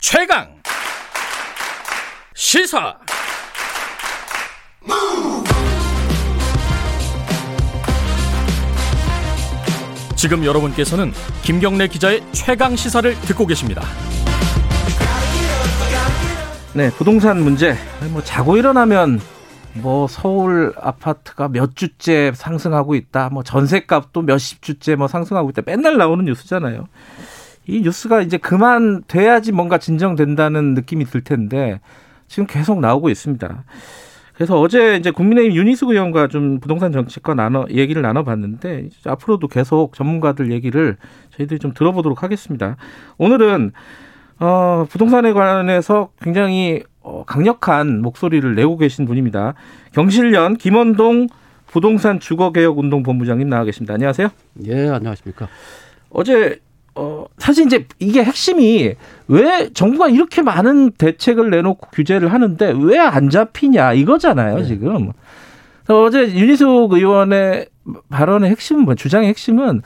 최강 시사 지금 여러분께서는 김경래 기자의 최강 시사를 듣고 계십니다. 네, 부동산 문제. 뭐 자고 일어나면 뭐 서울 아파트가 몇 주째 상승하고 있다. 뭐 전세값도 몇십 주째 뭐 상승하고 있다. 맨날 나오는 뉴스잖아요. 이 뉴스가 이제 그만 돼야지 뭔가 진정된다는 느낌이 들 텐데 지금 계속 나오고 있습니다. 그래서 어제 이제 국민의힘 윤희숙 의원과 좀 부동산 정책과 나눠 얘기를 나눠봤는데 앞으로도 계속 전문가들 얘기를 저희들이 좀 들어보도록 하겠습니다. 오늘은 어, 부동산에 관해서 굉장히 어, 강력한 목소리를 내고 계신 분입니다. 경실련 김원동 부동산 주거개혁운동본부장님 나와 계십니다. 안녕하세요. 예, 안녕하십니까. 어제 어, 사실 이제 이게 핵심이 왜 정부가 이렇게 많은 대책을 내놓고 규제를 하는데 왜 안 잡히냐 이거잖아요, 네. 지금. 어제 윤희숙 의원의 발언의 핵심은 뭐 주장의 핵심은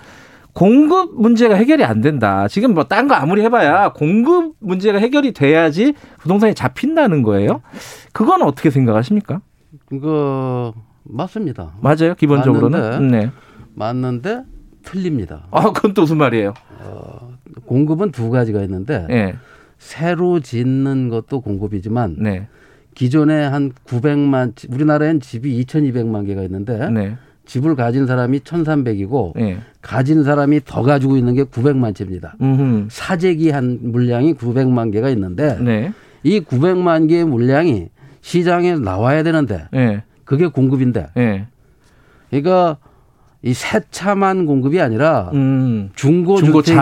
공급 문제가 해결이 안 된다. 지금 뭐 딴 거 아무리 해봐야 공급 문제가 해결이 돼야지 부동산이 잡힌다는 거예요. 그건 어떻게 생각하십니까? 그거 맞습니다. 맞아요, 기본적으로는. 맞는데, 네. 맞는데 틀립니다. 아, 그건 또 무슨 말이에요? 어, 공급은 두 가지가 있는데 네. 새로 짓는 것도 공급이지만 네. 기존에 한 900만 우리나라엔 집이 2,200만 개가 있는데 네. 집을 가진 사람이 1,300이고 네. 가진 사람이 더 가지고 있는 게 900만 채입니다. 음흠. 사재기 한 물량이 900만 개가 있는데 네. 이 900만 개의 물량이 시장에 나와야 되는데 네. 그게 공급인데 그러니까 이새 차만 공급이 아니라 음. 중고 주택이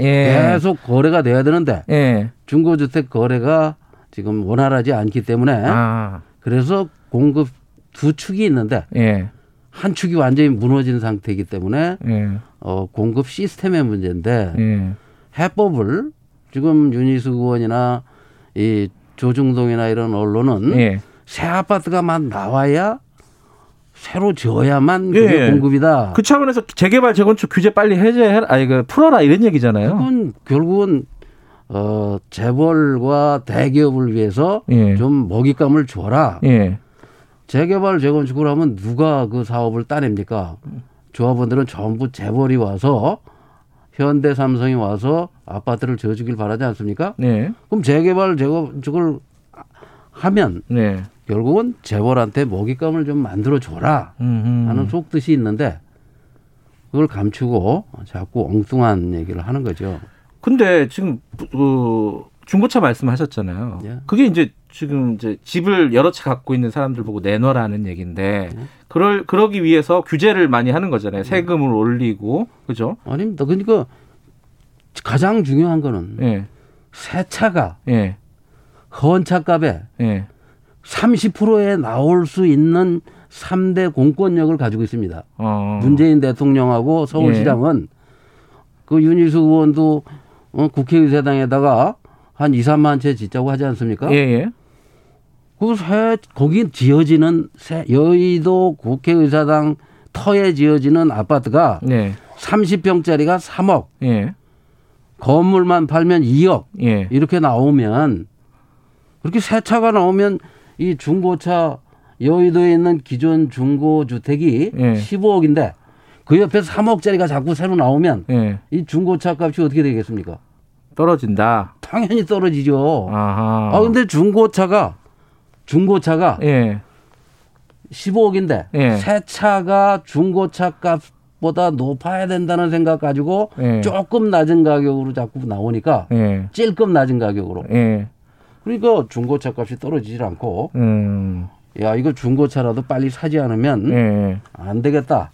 예. 계속 거래가 돼야 되는데 예. 중고 주택 거래가 지금 원활하지 않기 때문에 아. 그래서 공급 두 축이 있는데 예. 한 축이 완전히 무너진 상태이기 때문에 예. 어, 공급 시스템의 문제인데 예. 해법을 지금 윤희숙 의원이나 이 조중동이나 이런 언론은 예. 새 아파트가 막 나와야 새로 지어야만 그게 예. 공급이다. 그 차원에서 재개발 재건축 규제 빨리 해제해라, 아니 그 풀어라 이런 얘기잖아요. 그건 결국은 어 재벌과 대기업을 위해서 예. 좀 먹잇감을 줘라. 예. 재개발 재건축을 하면 누가 그 사업을 따냅니까? 조합원들은 전부 재벌이 와서 현대 삼성이 와서 아파트를 지어주길 바라지 않습니까? 네. 그럼 재개발 재건축을 하면 네. 결국은 재벌한테 먹잇감을 좀 만들어 줘라 하는 속뜻이 있는데 그걸 감추고 자꾸 엉뚱한 얘기를 하는 거죠. 근데 지금 그 중고차 말씀하셨잖아요. 예. 그게 이제 지금 이제 집을 여러 채 갖고 있는 사람들 보고 내놔라는 얘기인데 예. 그럴 그러기 위해서 규제를 많이 하는 거잖아요. 예. 세금을 올리고 그죠? 아닙니다. 그러니까 가장 중요한 거는 예. 새 차가 예. 헌차값에 예. 30%에 나올 수 있는 3대 공권력을 가지고 있습니다. 어. 문재인 대통령하고 서울시장은 예. 그 윤희수 의원도 어, 국회의사당에다가 한 2, 3만 채 짓자고 하지 않습니까? 예, 예. 그새 거기 지어지는 새 여의도 국회의사당 터에 지어지는 아파트가 네. 30평짜리가 3억. 예. 건물만 팔면 2억. 예. 이렇게 나오면 그렇게 새 차가 나오면 이 중고차 여의도에 있는 기존 중고주택이 예. 15억인데 그 옆에 3억짜리가 자꾸 새로 나오면 예. 이 중고차 값이 어떻게 되겠습니까? 떨어진다. 당연히 떨어지죠. 아하. 아 근데 중고차가 중고차가 예. 15억인데 예. 새 차가 중고차 값보다 높아야 된다는 생각 가지고 예. 조금 낮은 가격으로 자꾸 나오니까 예. 찔끔 낮은 가격으로. 예. 그러니까 중고차 값이 떨어지질 않고 음. 야 이거 중고차라도 빨리 사지 않으면 예. 안 되겠다.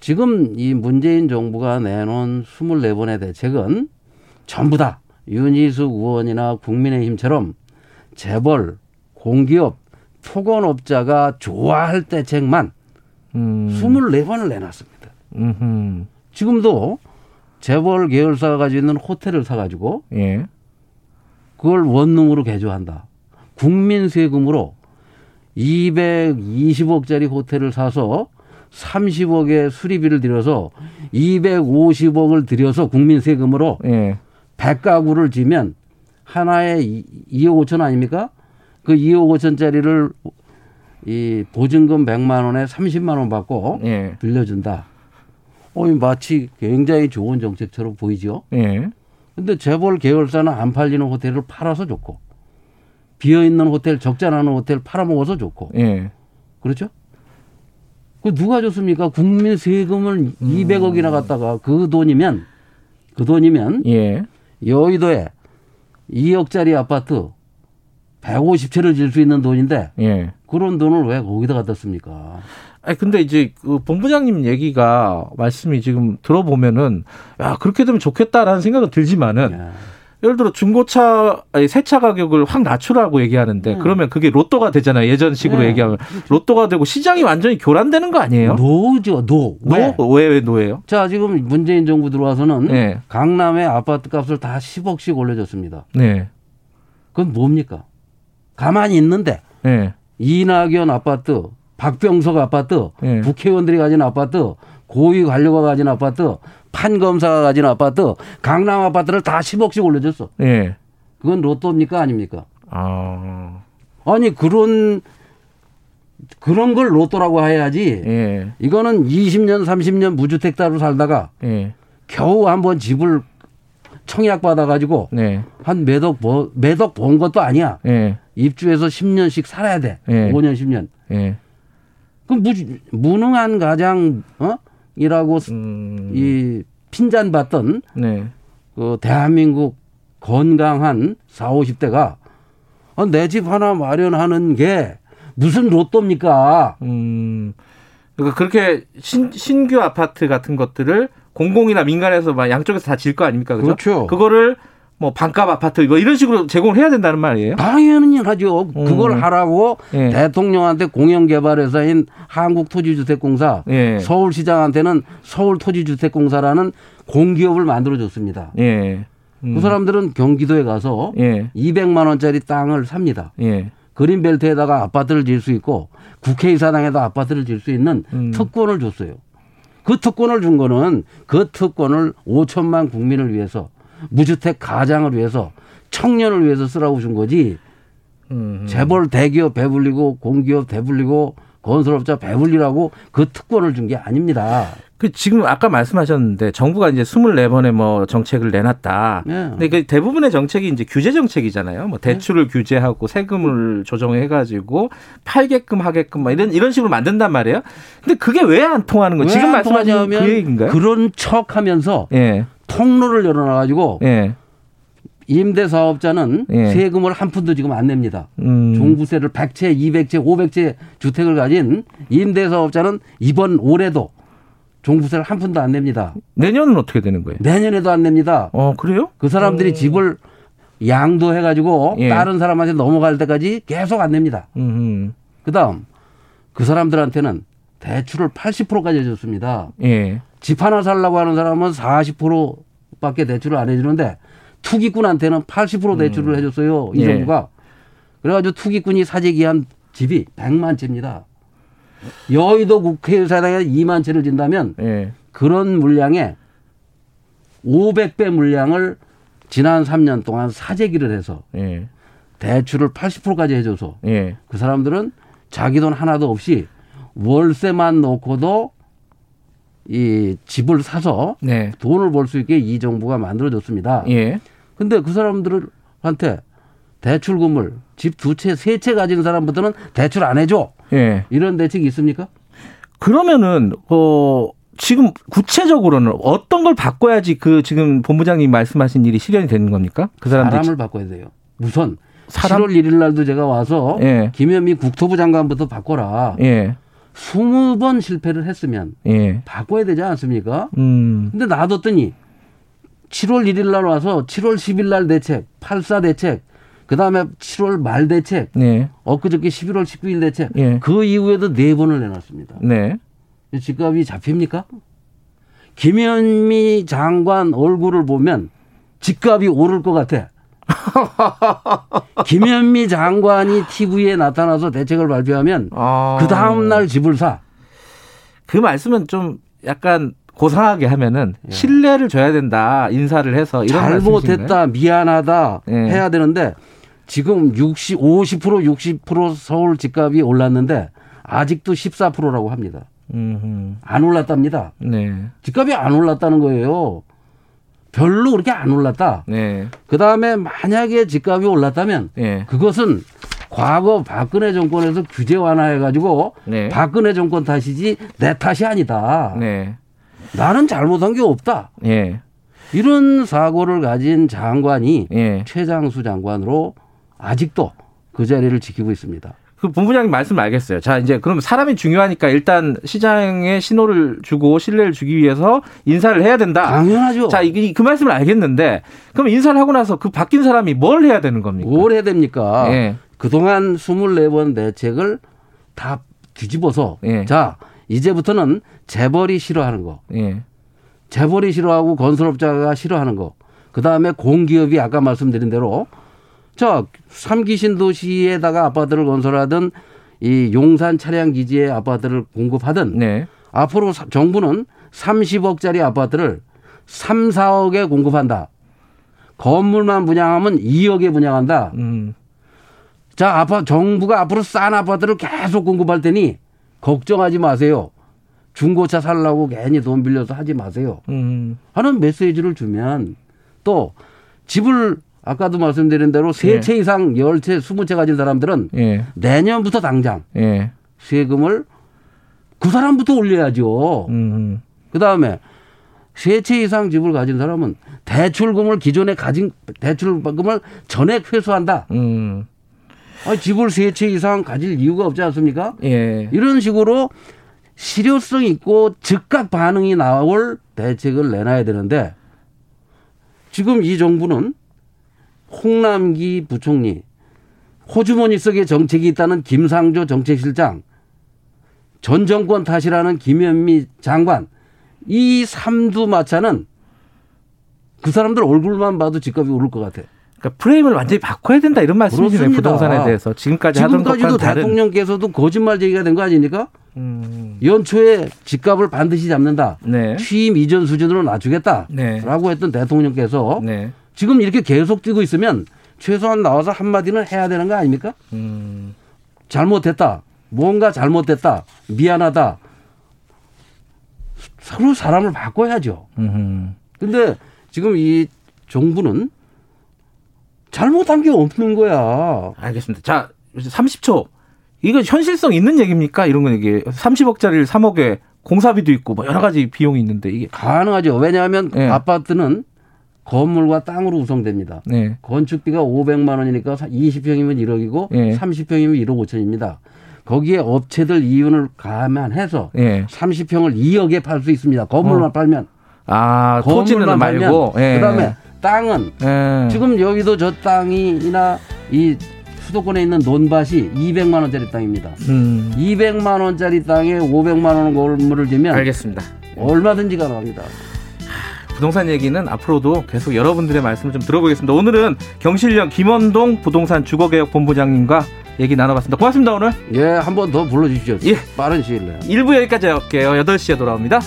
지금 이 문재인 정부가 내놓은 24번의 대책은 전부 다 윤희숙 의원이나 국민의힘처럼 재벌, 공기업, 토건업자가 좋아할 대책만 음. 24번을 내놨습니다. 음흠. 지금도 재벌 계열사가 가지고 있는 호텔을 사가지고 예. 그걸 원룸으로 개조한다. 국민 세금으로 220억짜리 호텔을 사서 30억의 수리비를 들여서 250억을 들여서 국민 세금으로 예. 100가구를 지면 하나에 2억 5천 아닙니까? 그 2억 5천짜리를 이 보증금 100만 원에 30만 원 받고 예. 빌려준다. 어, 마치 굉장히 좋은 정책처럼 보이죠. 예. 근데 재벌 계열사는 안 팔리는 호텔을 팔아서 좋고 비어 있는 호텔 적자 나는 호텔 팔아먹어서 좋고. 예. 그렇죠? 그 누가 줬습니까? 국민 세금을 음. 200억이나 갖다가 그 돈이면 그 돈이면 예. 여의도에 2억짜리 아파트 150채를 질 수 있는 돈인데 예. 그런 돈을 왜 거기다 갖다 씁니까? 아니 근데 이제 그 본부장님 얘기가 말씀이 지금 들어보면은 야 그렇게 되면 좋겠다라는 생각은 들지만은 야. 예를 들어 중고차 아니 새 차 가격을 확 낮추라고 얘기하는데 음. 그러면 그게 로또가 되잖아요 예전식으로 네. 얘기하면 로또가 되고 시장이 완전히 교란되는 거 아니에요? no죠 no. 왜? 왜, 왜 no예요? 자 지금 문재인 정부 들어와서는 네. 강남의 아파트 값을 다 10억씩 올려줬습니다. 네. 그건 뭡니까? 가만히 있는데 네. 이낙연 아파트, 박병석 아파트, 네. 국회의원들이 가진 아파트, 고위 관료가 가진 아파트, 판검사가 가진 아파트, 강남 아파트를 다 10억씩 올려줬어. 네. 그건 로또입니까 아닙니까? 아. 아니 그런 그런 걸 로또라고 해야지. 예. 이거는 20년, 30년 무주택자로 살다가 예. 겨우 한번 집을 청약 받아가지고 네. 한 몇억 뭐, 몇억 번 것도 아니야. 네. 입주해서 10년씩 살아야 돼. 네. 5년, 10년. 무, 무능한 가장 어? 이라고 음. 이 핀잔 받던 네. 그 대한민국 건강한 4, 50대가 어, 내집 하나 마련하는 게 무슨 로또입니까? 음. 그러니까 그렇게 신, 신규 아파트 같은 것들을 공공이나 민간에서 막 양쪽에서 다 질 거 아닙니까? 그죠? 그렇죠. 그거를 뭐 반값 아파트 뭐 이런 식으로 제공을 해야 된다는 말이에요. 당연히 하죠. 그걸 음. 하라고 예. 대통령한테 공영개발회사인 한국토지주택공사, 예. 서울시장한테는 서울토지주택공사라는 공기업을 만들어줬습니다. 예. 음. 그 사람들은 경기도에 가서 예. 200만 원짜리 땅을 삽니다. 예. 그린벨트에다가 아파트를 지을 수 있고 국회의사당에다 아파트를 지을 수 있는 음. 특권을 줬어요. 그 특권을 준 거는 그 특권을 5천만 국민을 위해서 무주택 가장을 위해서 청년을 위해서 쓰라고 준 거지. 음. 재벌 대기업 배불리고 공기업 배불리고 건설업자 배불리라고 그 특권을 준 게 아닙니다. 그 지금 아까 말씀하셨는데 정부가 이제 24번의 뭐 정책을 내놨다. 네. 근데 그 대부분의 정책이 이제 규제 정책이잖아요. 뭐 대출을 네. 규제하고 세금을 조정해 가지고 팔게끔 하게끔 막 이런 이런 식으로 만든단 말이에요. 근데 그게 왜 안 통하는 거예요? 지금 말씀하신 그 얘기인가요? 그런 척 하면서 예. 통로를 열어놔 가지고 예. 임대 사업자는 예. 세금을 한 푼도 지금 안 냅니다. 음. 종부세를 100채, 200채, 500채 주택을 가진 임대 사업자는 이번 올해도 종부세를 한 푼도 안 냅니다. 내년은 어떻게 되는 거예요? 내년에도 안 냅니다. 어, 그래요? 그 사람들이 오. 집을 양도해 가지고 예. 다른 사람한테 넘어갈 때까지 계속 안 냅니다. 그 다음, 그 사람들한테는 대출을 80%까지 해 줬습니다. 예. 집 하나 살라고 하는 사람은 40%밖에 대출을 안 해주는데 투기꾼한테는 80% 대출을 음. 해줬어요. 이 예. 정부가. 그래가지고 투기꾼이 사재기한 집이 100만 채입니다. 여의도 국회의사당에 2만 채를 진다면 예. 그런 물량에 500배 물량을 지난 3년 동안 사재기를 해서 예. 대출을 80%까지 해줘서 예. 그 사람들은 자기 돈 하나도 없이 월세만 놓고도 이 집을 사서 네. 돈을 벌 수 있게 이 정부가 만들어줬습니다. 예. 근데 그 사람들한테 대출금을 집 두 채, 세 채 가진 사람부터는 대출 안 해줘. 예. 이런 대책이 있습니까? 그러면은 어 지금 구체적으로는 어떤 걸 바꿔야지 그 지금 본부장님 말씀하신 일이 실현이 되는 겁니까? 그 사람들 사람을 바꿔야 돼요. 우선 사람? 7월 1일 날도 제가 와서 예. 김현미 국토부 장관부터 바꿔라. 예. 20번 실패를 했으면 예. 바꿔야 되지 않습니까? 음. 근데 놔뒀더니 7월 1일 날 와서 7월 10일 날 대책, 84 대책, 그 다음에 7월 말 대책, 네. 엊그저께 11월 19일 대책, 네. 그 이후에도 네 번을 내놨습니다. 네. 집값이 잡힙니까? 김현미 장관 얼굴을 보면 집값이 오를 것 같아. 김현미 장관이 TV에 나타나서 대책을 발표하면 아... 그 다음 날 집을 사. 그 말씀은 좀 약간 고상하게 하면은 예. 신뢰를 줘야 된다 인사를 해서 이런 잘못했다 미안하다 예. 해야 되는데 지금 60 50% 60% 서울 집값이 올랐는데 아직도 14%라고 합니다. 음흠. 안 올랐답니다. 네. 집값이 안 올랐다는 거예요. 별로 그렇게 안 올랐다. 네. 그 다음에 만약에 집값이 올랐다면 네. 그것은 과거 박근혜 정권에서 규제 완화해가지고 네. 박근혜 정권 탓이지 내 탓이 아니다. 네. 나는 잘못한 게 없다. 네. 이런 사고를 가진 장관이 네. 최장수 장관으로 아직도 그 자리를 지키고 있습니다. 그 본부장님 말씀 알겠어요. 자, 이제 그럼 사람이 중요하니까 일단 시장에 신호를 주고 신뢰를 주기 위해서 인사를 해야 된다. 당연하죠. 자, 이, 그 말씀을 알겠는데 그럼 인사를 하고 나서 그 바뀐 사람이 뭘 해야 되는 겁니까? 뭘 해야 됩니까? 예. 그동안 24번 대책을 다 뒤집어서 예. 자, 이제부터는 재벌이 싫어하는 거. 예. 재벌이 싫어하고 건설업자가 싫어하는 거. 그다음에 공기업이 아까 말씀드린 대로 자, 삼기 신 도시에다가 아파트를 건설하든 이 용산 차량 기지에 아파트를 공급하든 네. 앞으로 정부는 30억짜리 아파트를 3, 4억에 공급한다. 건물만 분양하면 2억에 분양한다. 음. 자, 아파 정부가 앞으로 싼 아파트를 계속 공급할 테니 걱정하지 마세요. 중고차 살라고 괜히 돈 빌려서 하지 마세요. 음. 하는 메시지를 주면 또 집을 아까도 말씀드린 대로 세채 예. 이상 열 채, 스무 채 가진 사람들은 예. 내년부터 당장 예. 세금을 그 사람부터 올려야죠. 음. 그 다음에 세채 이상 집을 가진 사람은 대출금을 기존에 가진 대출금을 전액 회수한다. 음. 아, 집을 세 채 이상 가질 이유가 없지 않습니까? 예. 이런 식으로 실효성 있고 즉각 반응이 나올 대책을 내놔야 되는데 지금 이 정부는 홍남기 부총리, 호주머니 속에 정책이 있다는 김상조 정책실장, 전 정권 탓이라는 김현미 장관, 이 삼두마차는 그 사람들 얼굴만 봐도 집값이 오를 것 같아. 그러니까 프레임을 완전히 바꿔야 된다 이런 말씀이시네요. 부동산에 대해서 지금까지 지금까지도 대통령께서도 거짓말 제기가 된 거 아닙니까? 음. 연초에 집값을 반드시 잡는다. 네. 취임 이전 수준으로 낮추겠다라고 네. 했던 대통령께서 네. 지금 이렇게 계속 뛰고 있으면 최소한 나와서 한마디는 해야 되는 거 아닙니까? 음. 잘못했다. 뭔가 잘못됐다. 미안하다. 서로 사람을 바꿔야죠. 음. 근데 지금 이 정부는 잘못한 게 없는 거야. 알겠습니다. 자, 30초. 이거 현실성 있는 얘기입니까? 이런 거 얘기. 30억짜리를 3억에 공사비도 있고 뭐 여러 가지 비용이 있는데 이게 가능하죠. 왜냐하면 네. 아파트는 건물과 땅으로 구성됩니다. 네. 건축비가 500만 원이니까 20평이면 1억이고 네. 30평이면 1억 5천입니다. 거기에 업체들 이윤을 감안해서 네. 30평을 2억에 팔 수 있습니다. 건물만 어. 팔면. 아, 토지는 말고. 예. 그다음에 땅은 예. 지금 여기도 저 땅이나 이 수도권에 있는 논밭이 200만 원짜리 땅입니다. 음. 200만 원짜리 땅에 500만 원 건물을 지면 알겠습니다. 얼마든지 가능합니다. 부동산 얘기는 앞으로도 계속 여러분들의 말씀을 좀 들어보겠습니다. 오늘은 경실련 김원동 부동산 주거개혁 본부장님과 얘기 나눠봤습니다. 고맙습니다, 오늘. 예, 한 번 더 불러주시죠. 예. 빠른 시일 내에. 1부 여기까지 할게요. 8시에 돌아옵니다.